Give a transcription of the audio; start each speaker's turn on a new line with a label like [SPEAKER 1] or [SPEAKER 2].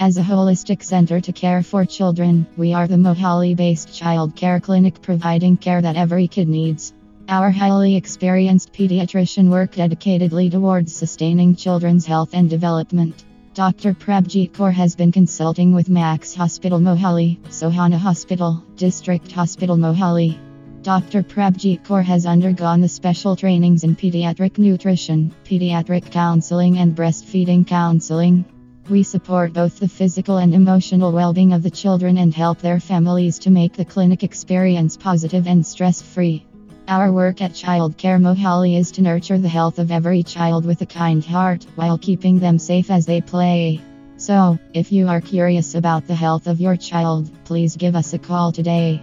[SPEAKER 1] As a holistic center to care for children, we are the Mohali based child care clinic providing care that every kid needs. Our highly experienced pediatrician work dedicatedly towards sustaining children's health and development. Dr. Prabjit Kaur has been consulting with Max Hospital Mohali, Sohana Hospital, District Hospital Mohali. Dr. Prabjit Kaur has undergone the special trainings in pediatric nutrition, pediatric counseling, and breastfeeding counseling. We support both the physical and emotional well being of the children and help their families to make the clinic experience positive and stress free. Our work at Child Care Mohali is to nurture the health of every child with a kind heart while keeping them safe as they play. So, if you are curious about the health of your child, please give us a call today.